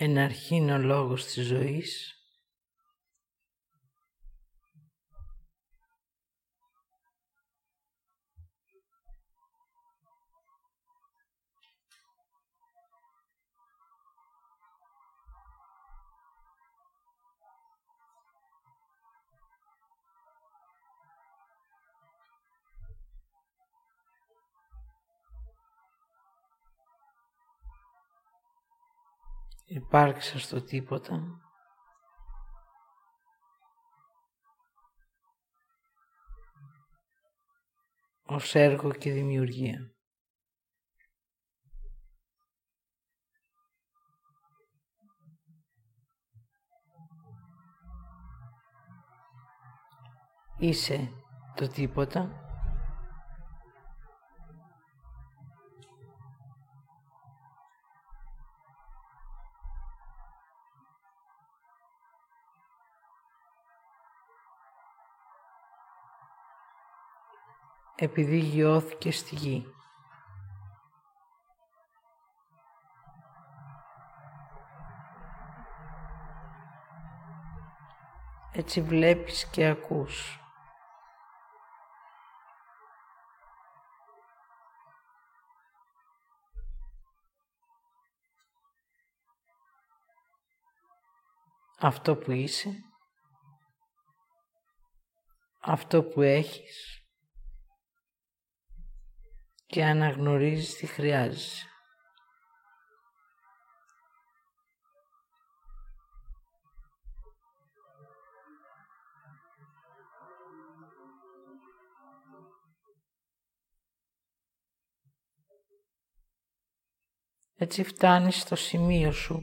Εν ο λόγος της ζωής υπάρξα στο τίποτα. ως έργο και δημιουργία. Είσαι το τίποτα επειδή γιώθηκε στη γη. Έτσι βλέπεις και ακούς. Αυτό που είσαι, αυτό που έχεις, και αναγνωρίζεις τι χρειάζεσαι. Έτσι φτάνεις στο σημείο σου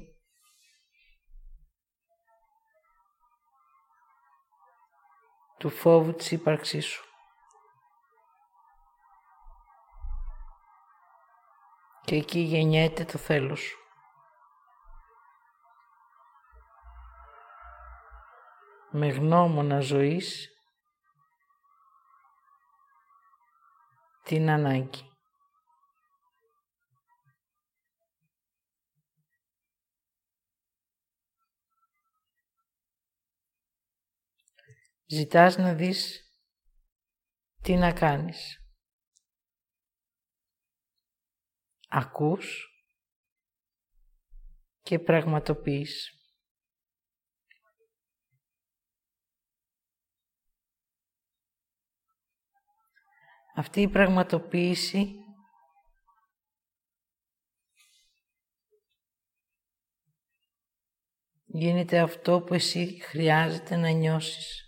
του φόβου της ύπαρξής σου. Και εκεί γεννιέται το θέλος σου. Με γνώμονα ζωής την ανάγκη. Ζητάς να δεις τι να κάνεις. Ακούς και πραγματοποιείς. Αυτή η πραγματοποίηση γίνεται αυτό που εσύ χρειάζεται να νιώσεις.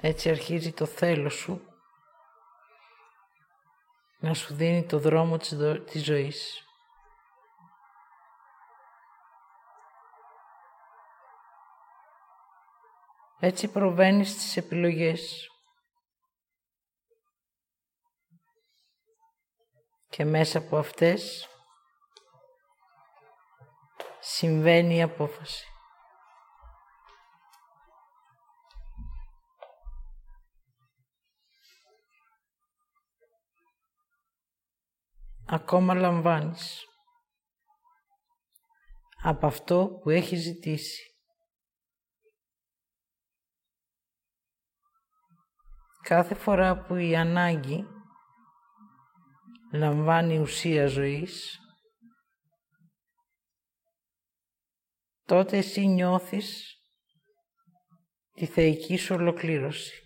Έτσι αρχίζει το θέλος σου να σου δίνει το δρόμο της, της ζωής. Έτσι προβαίνεις στις επιλογές. Και μέσα από αυτές συμβαίνει η απόφαση. Ακόμα λαμβάνεις από αυτό που έχει ζητήσει. Κάθε φορά που η ανάγκη λαμβάνει ουσία ζωής, τότε εσύ νιώθεις τη θεϊκή σου ολοκλήρωση.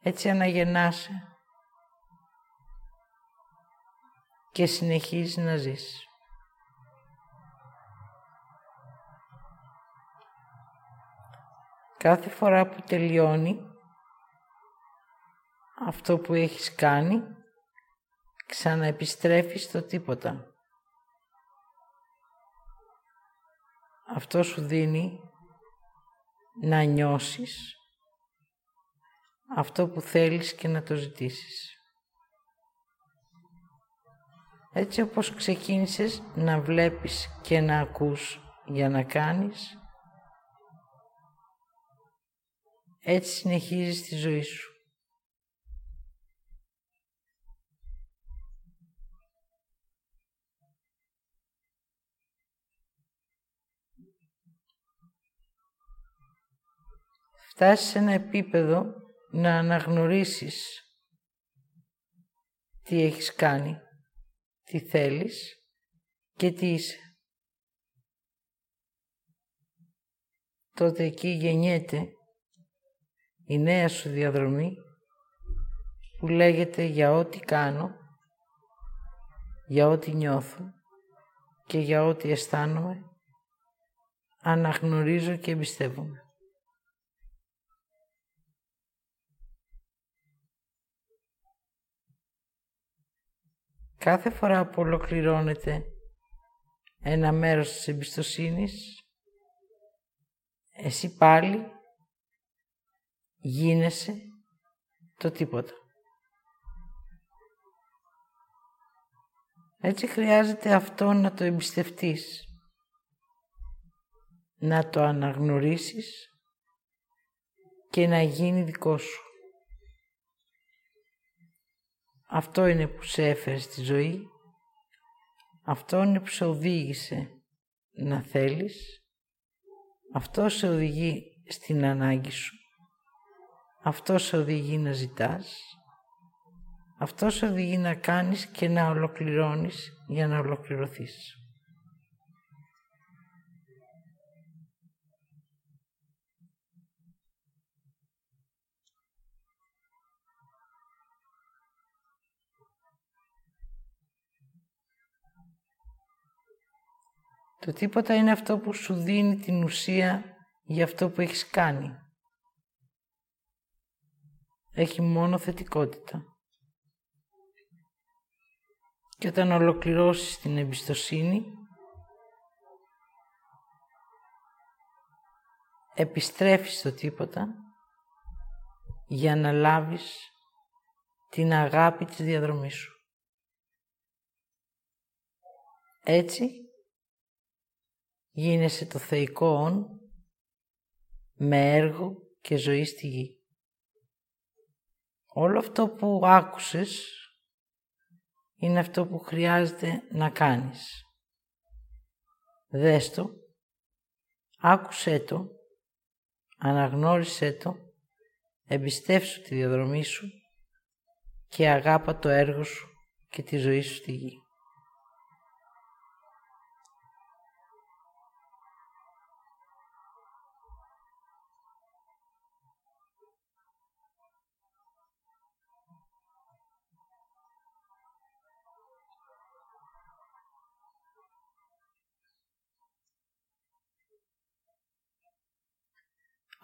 Έτσι αναγεννάσαι και συνεχίζεις να ζεις. Κάθε φορά που τελειώνει αυτό που έχεις κάνει, ξαναεπιστρέφεις στο τίποτα. Αυτό σου δίνει να νιώσεις αυτό που θέλεις και να το ζητήσεις. Έτσι όπως ξεκίνησες να βλέπεις και να ακούς για να κάνεις, έτσι συνεχίζεις τη ζωή σου. Φτάσεις σε ένα επίπεδο να αναγνωρίσεις τι έχεις κάνει τι θέλεις και τι είσαι. Τότε εκεί γεννιέται η νέα σου διαδρομή που λέγεται για ό,τι κάνω, για ό,τι νιώθω και για ό,τι αισθάνομαι, αναγνωρίζω και εμπιστεύομαι. Κάθε φορά που ολοκληρώνεται ένα μέρος της εμπιστοσύνης, εσύ πάλι γίνεσαι το τίποτα. Έτσι χρειάζεται αυτό να το εμπιστευτείς, να το αναγνωρίσεις και να γίνει δικό σου. Αυτό είναι που σε έφερε στη ζωή, αυτό είναι που σε οδήγησε να θέλεις, αυτό σε οδηγεί στην ανάγκη σου, αυτό σε οδηγεί να ζητάς, αυτό σε οδηγεί να κάνεις και να ολοκληρώνεις για να ολοκληρωθείς. Το τίποτα είναι αυτό που σου δίνει την ουσία για αυτό που έχεις κάνει. Έχει μόνο θετικότητα. Και όταν ολοκληρώσεις την εμπιστοσύνη, επιστρέφεις στο τίποτα για να λάβεις την αγάπη της διαδρομής σου. Έτσι, γίνεσαι το θεϊκό όν με έργο και ζωή στη γη. Όλο αυτό που άκουσες είναι αυτό που χρειάζεται να κάνεις. Δες το, άκουσέ το, αναγνώρισέ το, εμπιστεύσου τη διαδρομή σου και αγάπα το έργο σου και τη ζωή σου στη γη.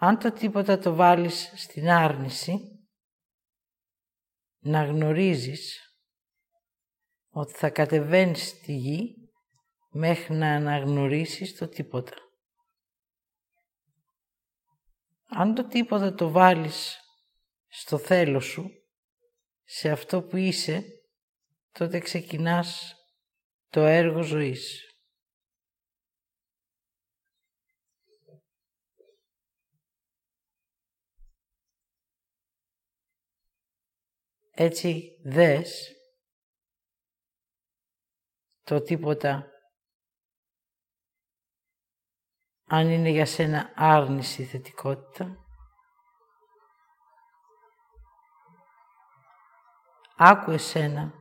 Αν το τίποτα το βάλεις στην άρνηση, να γνωρίζεις ότι θα κατεβαίνεις στη γη μέχρι να αναγνωρίσεις το τίποτα. Αν το τίποτα το βάλεις στο θέλω σου, σε αυτό που είσαι, τότε ξεκινάς το έργο ζωής. Έτσι δες το τίποτα αν είναι για σένα άρνηση θετικότητα. Άκου εσένα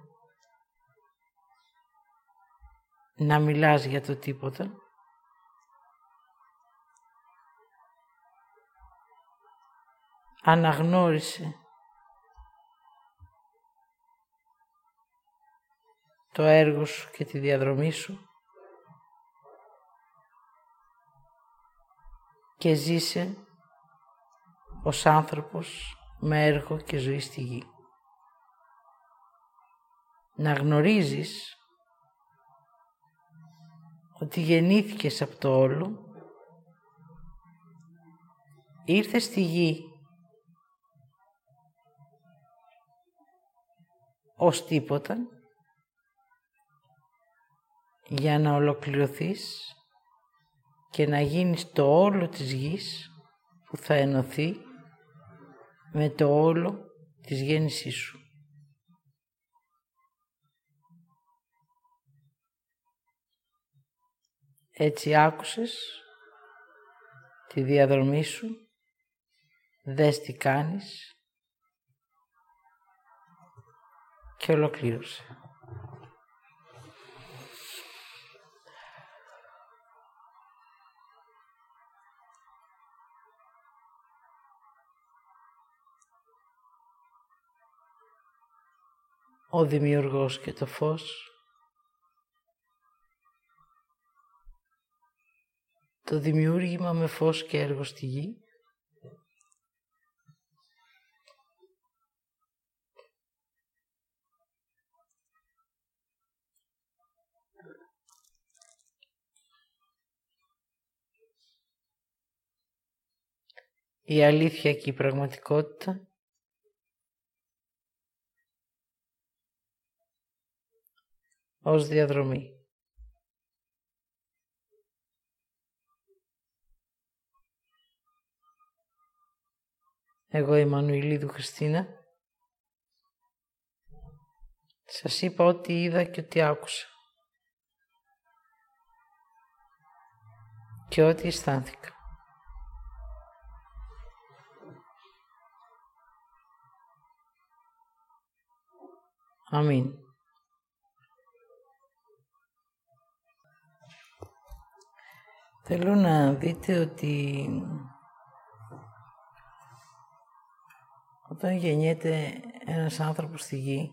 να μιλάς για το τίποτα. Αναγνώρισε το έργο σου και τη διαδρομή σου και ζήσε ως άνθρωπος με έργο και ζωή στη γη. Να γνωρίζεις ότι γεννήθηκες από το όλο, ήρθες στη γη ως τίποτα για να ολοκληρωθείς και να γίνεις το όλο της γης που θα ενωθεί με το όλο της γέννησής σου. Έτσι άκουσες τη διαδρομή σου δες τι κάνεις και ολοκλήρωσε. Ο Δημιουργός και το φως, το δημιούργημα με φως και έργο στη γη, η αλήθεια και η πραγματικότητα, ως διαδρομή. Εγώ η Μανουηλίδου Χριστίνα σας είπα ό,τι είδα και ό,τι άκουσα και ό,τι αισθάνθηκα. Αμήν. Θέλω να δείτε ότι όταν γεννιέται ένας άνθρωπος στη γη,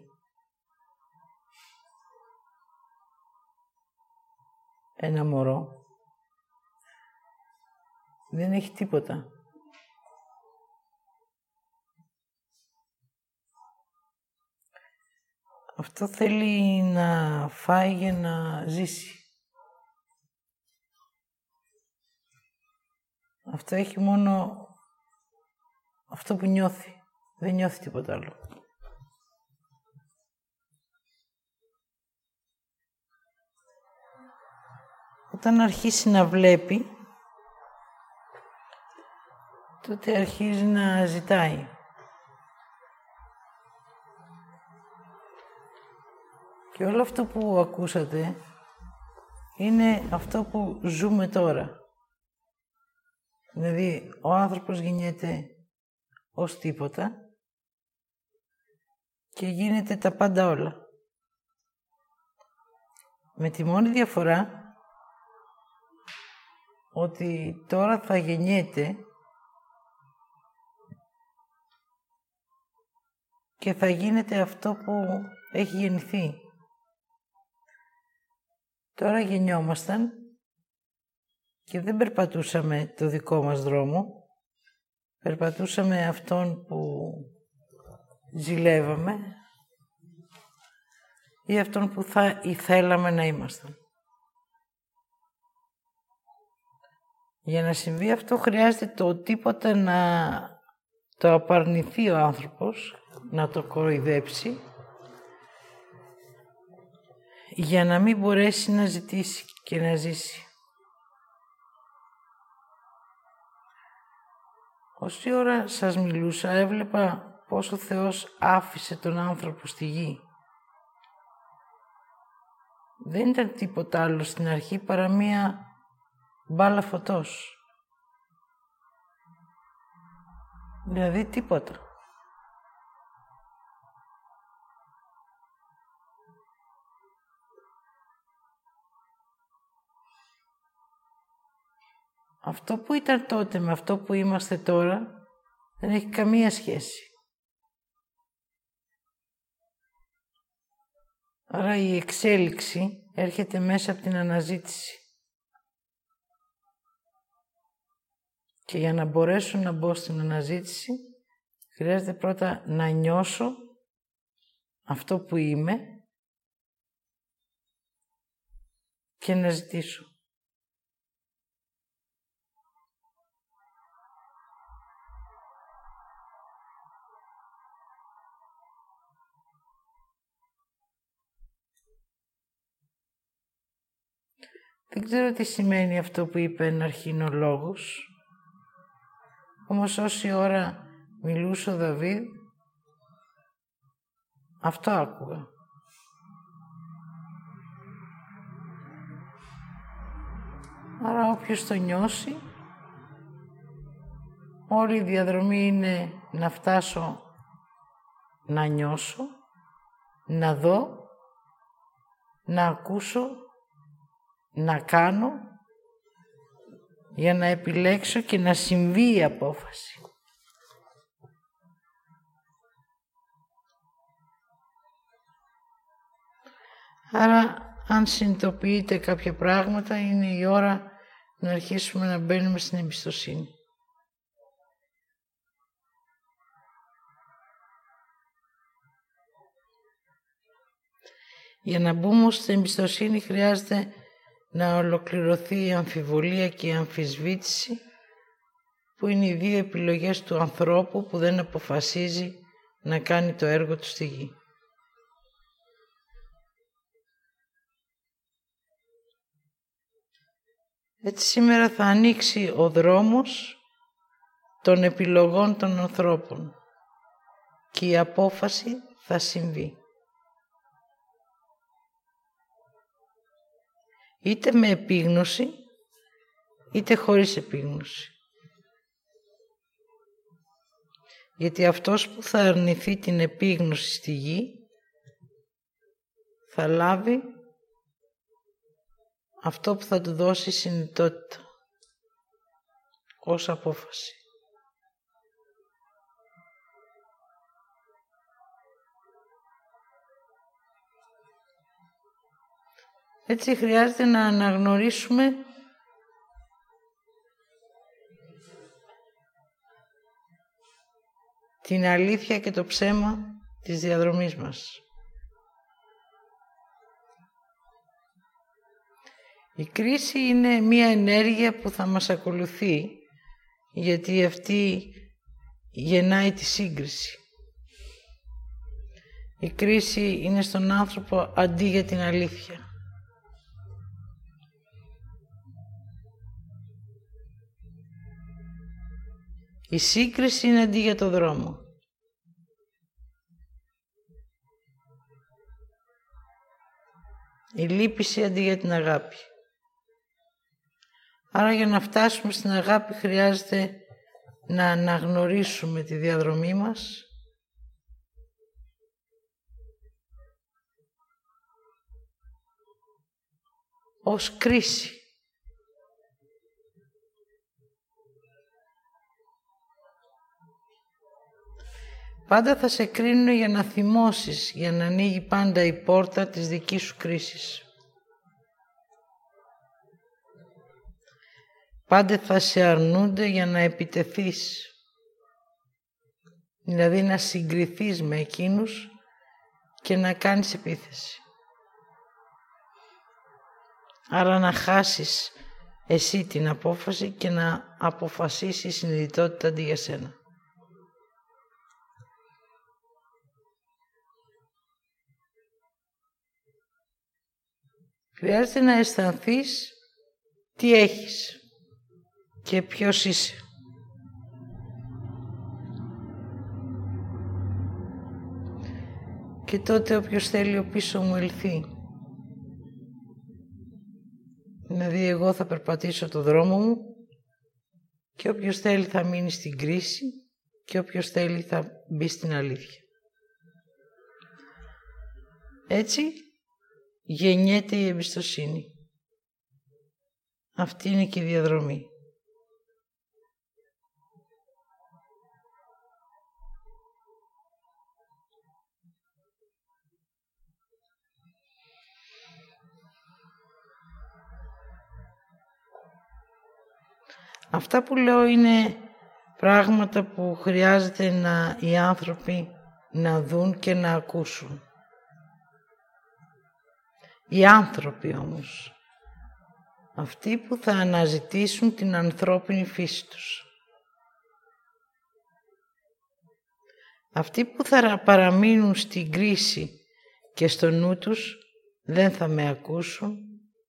ένα μωρό, δεν έχει τίποτα. Αυτό θέλει να φάει για να ζήσει. Αυτό έχει μόνο αυτό που νιώθει. Δεν νιώθει τίποτα άλλο. Όταν αρχίσει να βλέπει, τότε αρχίζει να ζητάει. Και όλο αυτό που ακούσατε είναι αυτό που ζούμε τώρα. Δηλαδή, ο άνθρωπος γεννιέται ως τίποτα και γίνεται τα πάντα όλα. Με τη μόνη διαφορά ότι τώρα θα γεννιέται και θα γίνεται αυτό που έχει γεννηθεί. Τώρα γεννιόμασταν και δεν περπατούσαμε το δικό μας δρόμο, περπατούσαμε αυτόν που ζηλεύαμε ή αυτόν που θα ήθελαμε να ήμασταν. Για να συμβεί αυτό χρειάζεται το τίποτα να το απαρνηθεί ο άνθρωπος, να το κοροϊδέψει, για να μην μπορέσει να ζητήσει και να ζήσει. Όση ώρα σας μιλούσα έβλεπα πως ο Θεός άφησε τον άνθρωπο στη γη. Δεν ήταν τίποτα άλλο στην αρχή παρά μία μπάλα φωτός. Δηλαδή τίποτα. Αυτό που ήταν τότε με αυτό που είμαστε τώρα δεν έχει καμία σχέση. Άρα η εξέλιξη έρχεται μέσα από την αναζήτηση. Και για να μπορέσω να μπω στην αναζήτηση, χρειάζεται πρώτα να νιώσω αυτό που είμαι και να ζητήσω. Δεν ξέρω τι σημαίνει αυτό που είπε ένα αρχινολόγος. Όμως όση ώρα μιλούσε ο Δαβίδ, αυτό άκουγα. Άρα όποιος το νιώσει, Όλη η διαδρομή είναι να φτάσω να νιώσω, να δω, να ακούσω, να κάνω για να επιλέξω και να συμβεί η απόφαση. Άρα, αν συνειδητοποιείτε κάποια πράγματα, είναι η ώρα να αρχίσουμε να μπαίνουμε στην εμπιστοσύνη. Για να μπούμε στην εμπιστοσύνη χρειάζεται να ολοκληρωθεί η αμφιβολία και η αμφισβήτηση που είναι οι δύο επιλογές του ανθρώπου που δεν αποφασίζει να κάνει το έργο του στη γη. Έτσι σήμερα θα ανοίξει ο δρόμος των επιλογών των ανθρώπων και η απόφαση θα συμβεί. Είτε με επίγνωση, είτε χωρίς επίγνωση. Γιατί αυτός που θα αρνηθεί την επίγνωση στη γη, θα λάβει αυτό που θα του δώσει συνειδητότητα ως απόφαση. Έτσι χρειάζεται να αναγνωρίσουμε την αλήθεια και το ψέμα της διαδρομής μας. Η κρίση είναι μία ενέργεια που θα μας ακολουθεί γιατί αυτή γεννάει τη σύγκριση. Η κρίση είναι στον άνθρωπο αντί για την αλήθεια. Η σύγκριση είναι αντί για το δρόμο. Η λύπηση αντί για την αγάπη. Άρα για να φτάσουμε στην αγάπη χρειάζεται να αναγνωρίσουμε τη διαδρομή μας ως κρίση. Πάντα θα σε κρίνουν για να θυμώσεις, για να ανοίγει πάντα η πόρτα της δικής σου κρίσης. Πάντα θα σε αρνούνται για να επιτεθείς. Δηλαδή να συγκριθείς με εκείνους και να κάνεις επίθεση. Άρα να χάσεις εσύ την απόφαση και να αποφασίσεις η συνειδητότητα αντί για σένα. Χρειάζεται να αισθανθείς τι έχεις και ποιος είσαι. Και τότε όποιος θέλει ο πίσω μου ελθεί. Δηλαδή εγώ θα περπατήσω το δρόμο μου και όποιος θέλει θα μείνει στην κρίση και όποιος θέλει θα μπει στην αλήθεια. Έτσι γεννιέται η εμπιστοσύνη. Αυτή είναι και η διαδρομή. Αυτά που λέω είναι πράγματα που χρειάζεται να οι άνθρωποι να δουν και να ακούσουν. Οι άνθρωποι όμως, αυτοί που θα αναζητήσουν την ανθρώπινη φύση τους. Αυτοί που θα παραμείνουν στην κρίση και στο νου τους δεν θα με ακούσουν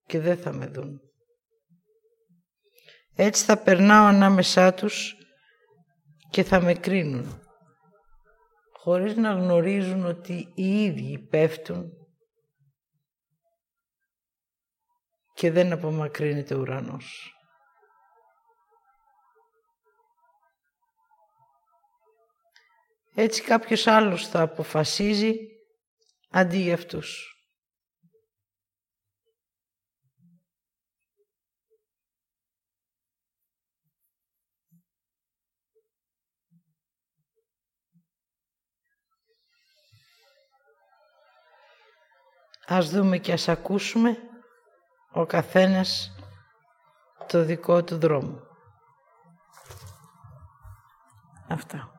και δεν θα με δουν. Έτσι θα περνάω ανάμεσά τους και θα με κρίνουν, χωρίς να γνωρίζουν ότι οι ίδιοι πέφτουν και δεν απομακρύνεται ο ουρανός. Έτσι κάποιος άλλος θα αποφασίζει αντί για αυτούς. Ας δούμε και ας ακούσουμε ο καθένας το δικό του δρόμο. Αυτά.